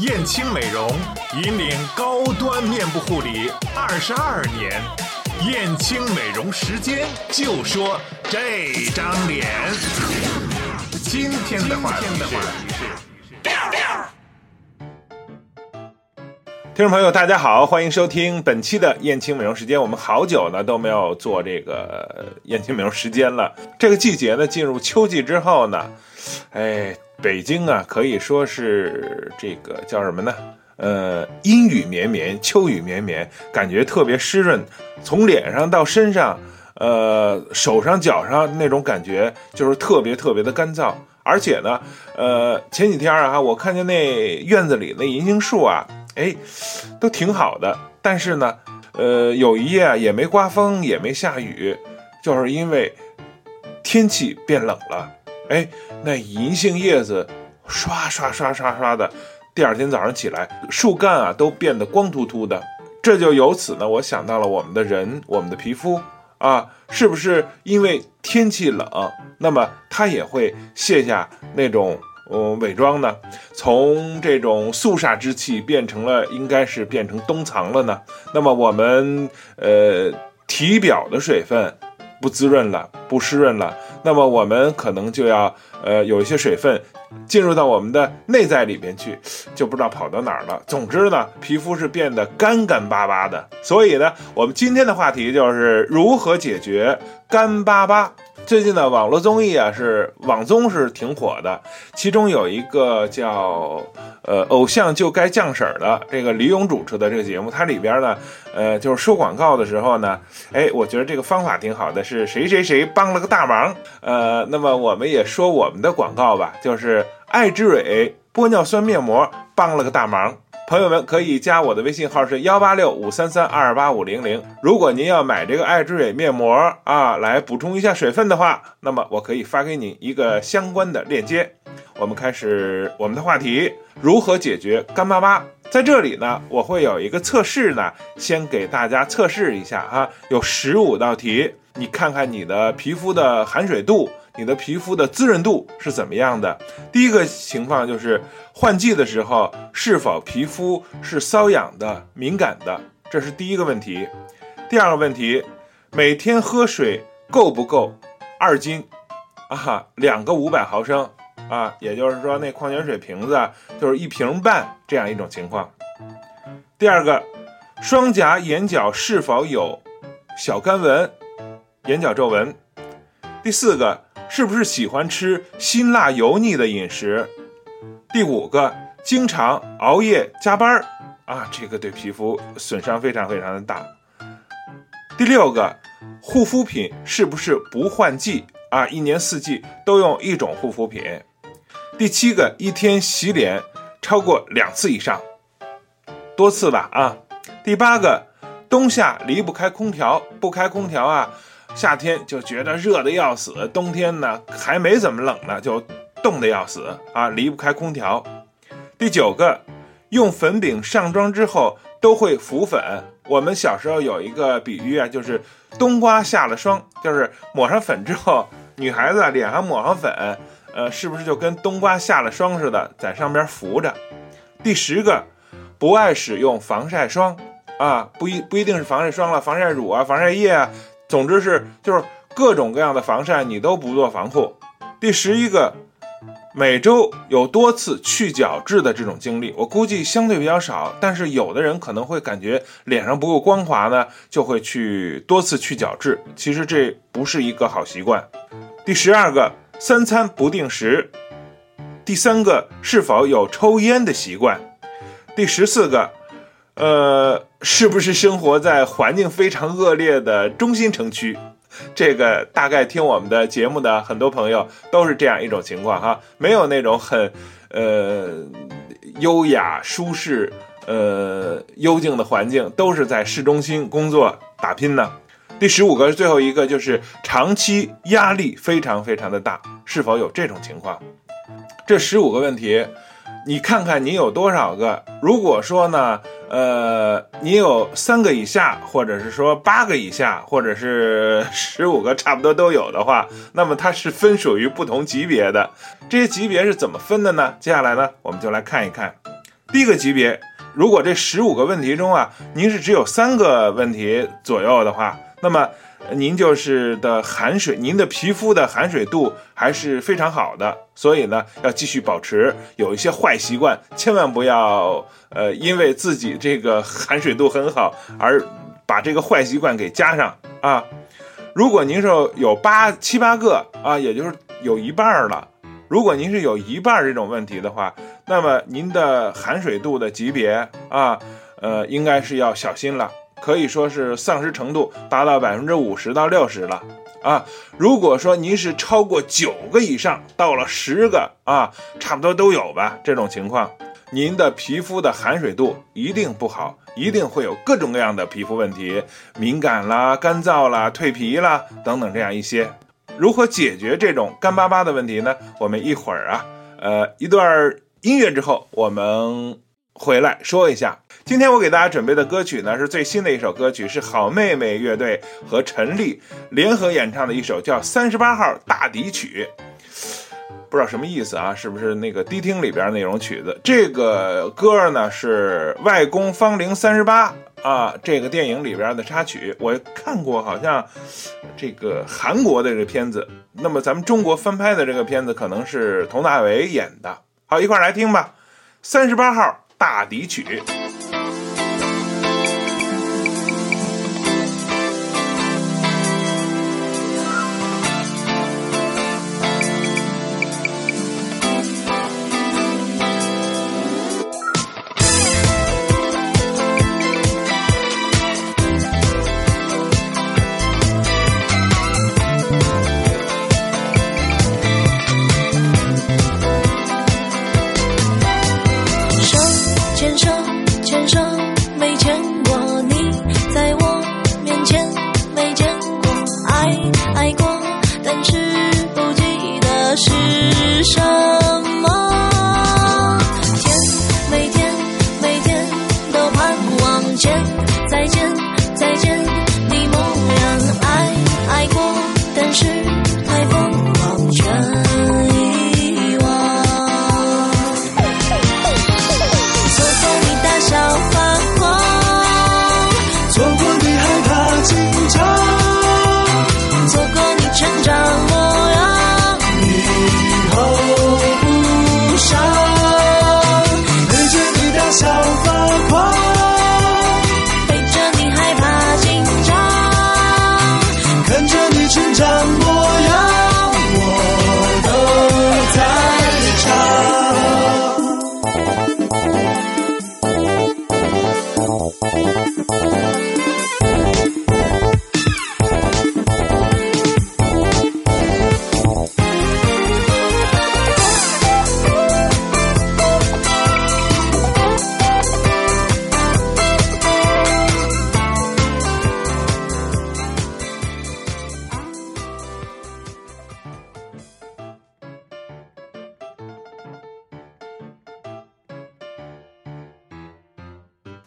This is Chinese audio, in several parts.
燕青美容引领高端面部护理二十二年，燕青美容时间就说这张脸。今天的话题是。听众朋友，大家好，欢迎收听本期的燕青美容时间。我们好久呢都没有做这个燕青美容时间了。这个季节呢进入秋季之后呢，哎，北京啊可以说是这个叫什么呢？呃，阴雨绵绵，秋雨绵绵，感觉特别湿润，从脸上到身上，呃，手上脚上那种感觉就是特别特别的干燥。而且呢，呃，前几天啊，我看见那院子里那银杏树啊。哎，都挺好的，但是呢，呃，有一夜啊也没刮风，也没下雨，就是因为天气变冷了。哎，那银杏叶子刷刷刷刷刷的，第二天早上起来，树干啊都变得光秃秃的。这就由此呢，我想到了我们的人，我们的皮肤啊，是不是因为天气冷，那么它也会卸下那种。嗯，伪装呢，从这种肃杀之气变成了，应该是变成冬藏了呢。那么我们呃体表的水分不滋润了，不湿润了，那么我们可能就要呃有一些水分进入到我们的内在里面去，就不知道跑到哪儿了。总之呢，皮肤是变得干干巴巴的。所以呢，我们今天的话题就是如何解决干巴巴。最近的网络综艺啊，是网综是挺火的，其中有一个叫呃偶像就该降婶儿的这个李咏主持的这个节目，它里边呢，呃就是说广告的时候呢，哎，我觉得这个方法挺好的，是谁谁谁帮了个大忙，呃，那么我们也说我们的广告吧，就是爱之蕊玻尿酸面膜帮了个大忙。朋友们可以加我的微信号是幺八六五三三二八五零零。如果您要买这个爱之蕊面膜啊，来补充一下水分的话，那么我可以发给你一个相关的链接。我们开始我们的话题：如何解决干巴巴？在这里呢，我会有一个测试呢，先给大家测试一下哈，有十五道题，你看看你的皮肤的含水度。你的皮肤的滋润度是怎么样的？第一个情况就是换季的时候是否皮肤是瘙痒的、敏感的，这是第一个问题。第二个问题，每天喝水够不够？二斤啊，两个五百毫升啊，也就是说那矿泉水瓶子就是一瓶半这样一种情况。第二个，双颊、眼角是否有小干纹、眼角皱纹？第四个。是不是喜欢吃辛辣油腻的饮食？第五个，经常熬夜加班儿啊，这个对皮肤损伤非常非常的大。第六个，护肤品是不是不换季啊？一年四季都用一种护肤品。第七个，一天洗脸超过两次以上，多次吧啊。第八个，冬夏离不开空调，不开空调啊。夏天就觉得热的要死，冬天呢还没怎么冷呢，就冻得要死啊，离不开空调。第九个，用粉饼上妆之后都会浮粉。我们小时候有一个比喻啊，就是冬瓜下了霜，就是抹上粉之后，女孩子脸上抹上粉，呃，是不是就跟冬瓜下了霜似的，在上边浮着？第十个，不爱使用防晒霜啊，不一不一定是防晒霜了，防晒乳啊，防晒液啊。总之是就是各种各样的防晒你都不做防护。第十一个，每周有多次去角质的这种经历，我估计相对比较少，但是有的人可能会感觉脸上不够光滑呢，就会去多次去角质。其实这不是一个好习惯。第十二个，三餐不定时。第三个，是否有抽烟的习惯？第十四个。呃，是不是生活在环境非常恶劣的中心城区？这个大概听我们的节目的很多朋友都是这样一种情况哈，没有那种很呃优雅舒适呃幽静的环境，都是在市中心工作打拼呢。第十五个最后一个就是长期压力非常非常的大，是否有这种情况？这十五个问题。你看看你有多少个？如果说呢，呃，你有三个以下，或者是说八个以下，或者是 十五个，差不多都有的话，那么它是分属于不同级别的。这些级别是怎么分的呢？接下来呢，我们就来看一看。第一个级别，如果这十五个问题中啊，您是只有三个问题左右的话，那么您就是的含水，您的皮肤的含水度还是非常好的，所以呢，要继续保持。有一些坏习惯，千万不要呃，因为自己这个含水度很好而把这个坏习惯给加上啊。如果您是有八七八个啊，也就是有一半了。如果您是有一半这种问题的话，那么您的含水度的级别啊，呃，应该是要小心了。可以说是丧失程度达到百分之五十到六十了啊！如果说您是超过九个以上，到了十个啊，差不多都有吧。这种情况，您的皮肤的含水度一定不好，一定会有各种各样的皮肤问题，敏感啦、干燥啦、蜕皮啦等等这样一些。如何解决这种干巴巴的问题呢？我们一会儿啊，呃，一段音乐之后，我们回来说一下。今天我给大家准备的歌曲呢，是最新的一首歌曲，是好妹妹乐队和陈粒联合演唱的一首叫《三十八号大笛曲》，不知道什么意思啊？是不是那个迪厅里边那种曲子？这个歌呢是《外公芳龄三十八》啊，这个电影里边的插曲。我看过，好像这个韩国的这个片子，那么咱们中国翻拍的这个片子可能是佟大为演的。好，一块来听吧，《三十八号大笛曲》。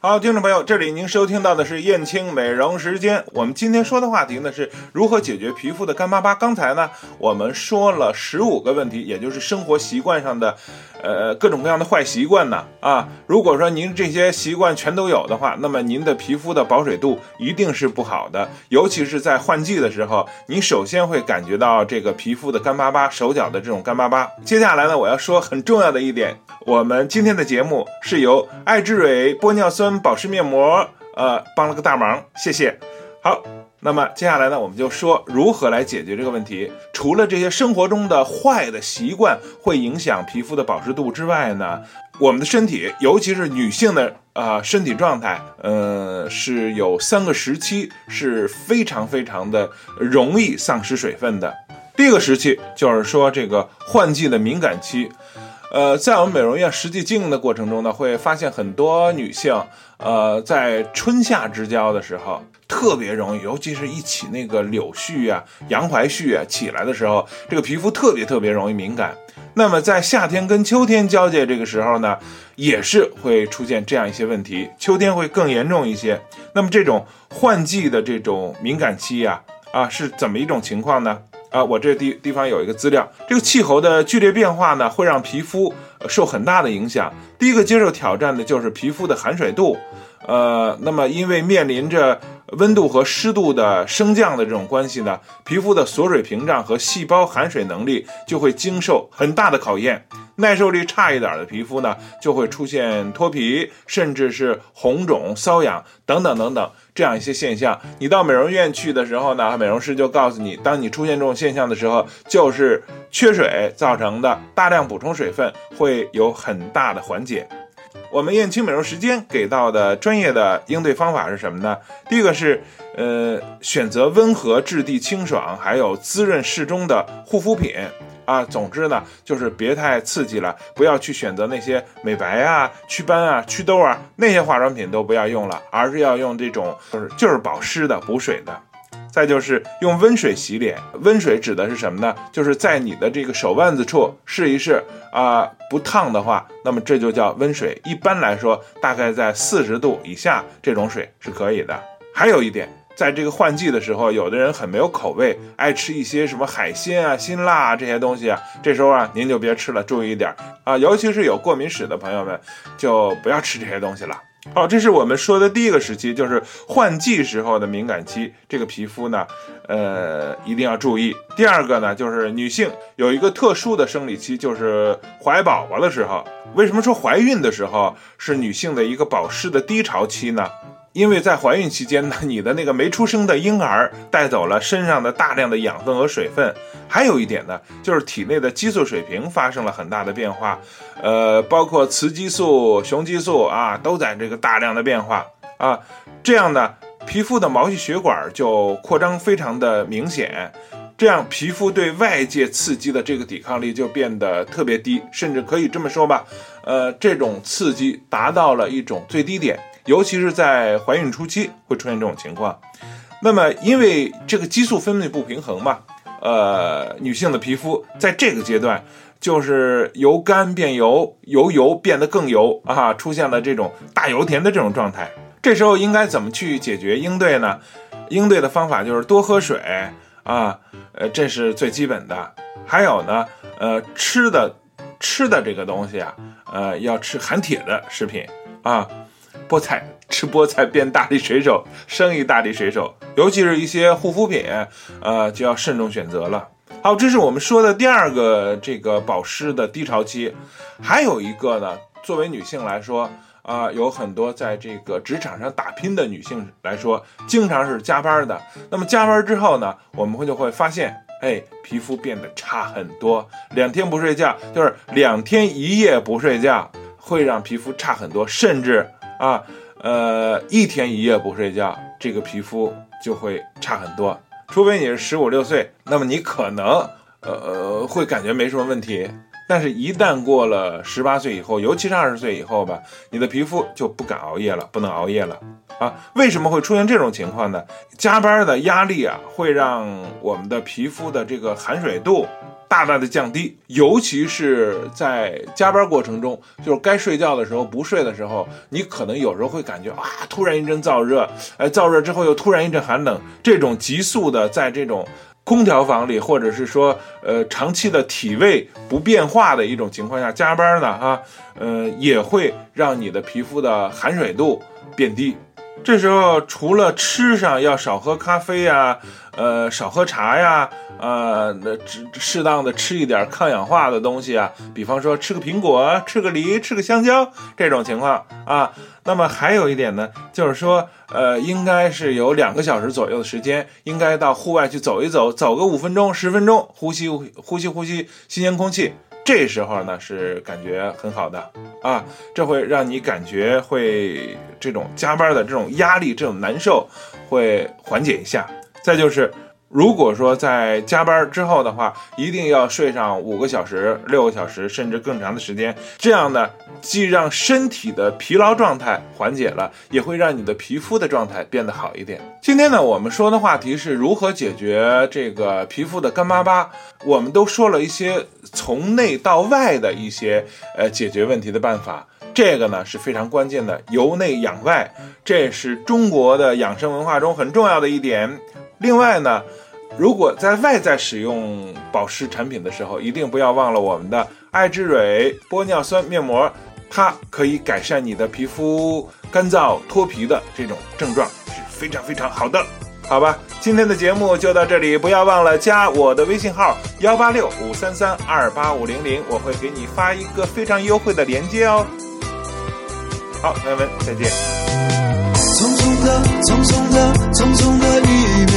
好，听众朋友，这里您收听到的是燕青美容时间。我们今天说的话题呢，是如何解决皮肤的干巴巴。刚才呢，我们说了十五个问题，也就是生活习惯上的，呃，各种各样的坏习惯呢。啊，如果说您这些习惯全都有的话，那么您的皮肤的保水度一定是不好的，尤其是在换季的时候，你首先会感觉到这个皮肤的干巴巴，手脚的这种干巴巴。接下来呢，我要说很重要的一点，我们今天的节目是由爱之蕊玻尿酸。保湿面膜，呃，帮了个大忙，谢谢。好，那么接下来呢，我们就说如何来解决这个问题。除了这些生活中的坏的习惯会影响皮肤的保湿度之外呢，我们的身体，尤其是女性的呃身体状态，呃，是有三个时期是非常非常的容易丧失水分的。第一个时期就是说这个换季的敏感期。呃，在我们美容院实际经营的过程中呢，会发现很多女性，呃，在春夏之交的时候特别容易，尤其是一起那个柳絮啊、杨槐絮啊起来的时候，这个皮肤特别特别容易敏感。那么在夏天跟秋天交界这个时候呢，也是会出现这样一些问题，秋天会更严重一些。那么这种换季的这种敏感期呀，啊，是怎么一种情况呢？啊，我这地地方有一个资料，这个气候的剧烈变化呢，会让皮肤受很大的影响。第一个接受挑战的就是皮肤的含水度，呃，那么因为面临着温度和湿度的升降的这种关系呢，皮肤的锁水屏障和细胞含水能力就会经受很大的考验。耐受力差一点的皮肤呢，就会出现脱皮，甚至是红肿、瘙痒等等等等这样一些现象。你到美容院去的时候呢，美容师就告诉你，当你出现这种现象的时候，就是缺水造成的，大量补充水分会有很大的缓解。我们燕青美容时间给到的专业的应对方法是什么呢？第一个是，呃，选择温和、质地清爽，还有滋润适中的护肤品啊。总之呢，就是别太刺激了，不要去选择那些美白啊、祛斑啊、祛痘啊那些化妆品都不要用了，而是要用这种就是就是保湿的、补水的。再就是用温水洗脸，温水指的是什么呢？就是在你的这个手腕子处试一试啊，不烫的话，那么这就叫温水。一般来说，大概在四十度以下，这种水是可以的。还有一点，在这个换季的时候，有的人很没有口味，爱吃一些什么海鲜啊、辛辣啊这些东西啊，这时候啊，您就别吃了，注意一点啊，尤其是有过敏史的朋友们，就不要吃这些东西了。好，这是我们说的第一个时期，就是换季时候的敏感期。这个皮肤呢，呃，一定要注意。第二个呢，就是女性有一个特殊的生理期，就是怀宝宝的时候。为什么说怀孕的时候是女性的一个保湿的低潮期呢？因为在怀孕期间呢，你的那个没出生的婴儿带走了身上的大量的养分和水分，还有一点呢，就是体内的激素水平发生了很大的变化，呃，包括雌激素、雄激素啊，都在这个大量的变化。啊，这样呢，皮肤的毛细血管就扩张非常的明显，这样皮肤对外界刺激的这个抵抗力就变得特别低，甚至可以这么说吧，呃，这种刺激达到了一种最低点。尤其是在怀孕初期会出现这种情况，那么因为这个激素分泌不平衡嘛，呃，女性的皮肤在这个阶段就是由干变油，由油变得更油啊，出现了这种大油田的这种状态。这时候应该怎么去解决应对呢？应对的方法就是多喝水啊，呃，这是最基本的。还有呢，呃，吃的吃的这个东西啊，呃，要吃含铁的食品啊。菠菜吃菠菜变大力水手，生意大力水手，尤其是一些护肤品，呃，就要慎重选择了。好，这是我们说的第二个这个保湿的低潮期。还有一个呢，作为女性来说，啊，有很多在这个职场上打拼的女性来说，经常是加班的。那么加班之后呢，我们会就会发现，哎，皮肤变得差很多。两天不睡觉，就是两天一夜不睡觉，会让皮肤差很多，甚至。啊，呃，一天一夜不睡觉，这个皮肤就会差很多。除非你是十五六岁，那么你可能呃会感觉没什么问题。但是，一旦过了十八岁以后，尤其是二十岁以后吧，你的皮肤就不敢熬夜了，不能熬夜了啊。为什么会出现这种情况呢？加班的压力啊，会让我们的皮肤的这个含水度。大大的降低，尤其是在加班过程中，就是该睡觉的时候不睡的时候，你可能有时候会感觉啊，突然一阵燥热，哎，燥热之后又突然一阵寒冷，这种急速的在这种空调房里，或者是说呃长期的体位不变化的一种情况下加班呢，哈，呃，也会让你的皮肤的含水度变低。这时候除了吃上要少喝咖啡呀，呃，少喝茶呀，呃，那适适当的吃一点抗氧化的东西啊，比方说吃个苹果，吃个梨，吃个香蕉这种情况啊。那么还有一点呢，就是说，呃，应该是有两个小时左右的时间，应该到户外去走一走，走个五分钟、十分钟，呼吸呼吸呼吸新鲜空气。这时候呢是感觉很好的啊，这会让你感觉会这种加班的这种压力、这种难受会缓解一下。再就是。如果说在加班之后的话，一定要睡上五个小时、六个小时，甚至更长的时间。这样呢，既让身体的疲劳状态缓解了，也会让你的皮肤的状态变得好一点。今天呢，我们说的话题是如何解决这个皮肤的干巴巴。我们都说了一些从内到外的一些呃解决问题的办法，这个呢是非常关键的，由内养外，这是中国的养生文化中很重要的一点。另外呢，如果在外在使用保湿产品的时候，一定不要忘了我们的爱之蕊玻尿酸面膜，它可以改善你的皮肤干燥脱皮的这种症状，是非常非常好的。好吧，今天的节目就到这里，不要忘了加我的微信号幺八六五三三二八五零零，我会给你发一个非常优惠的链接哦。好，朋友们，再见。匆匆的匆匆的匆匆的一面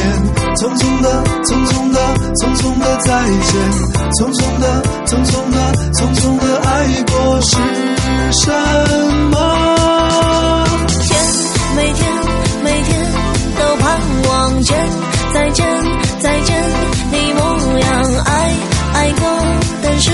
匆匆的匆匆的匆匆的再见匆匆的匆匆的匆匆的爱过是什么？天每天每天都盼望见再见再见你模样爱爱过但是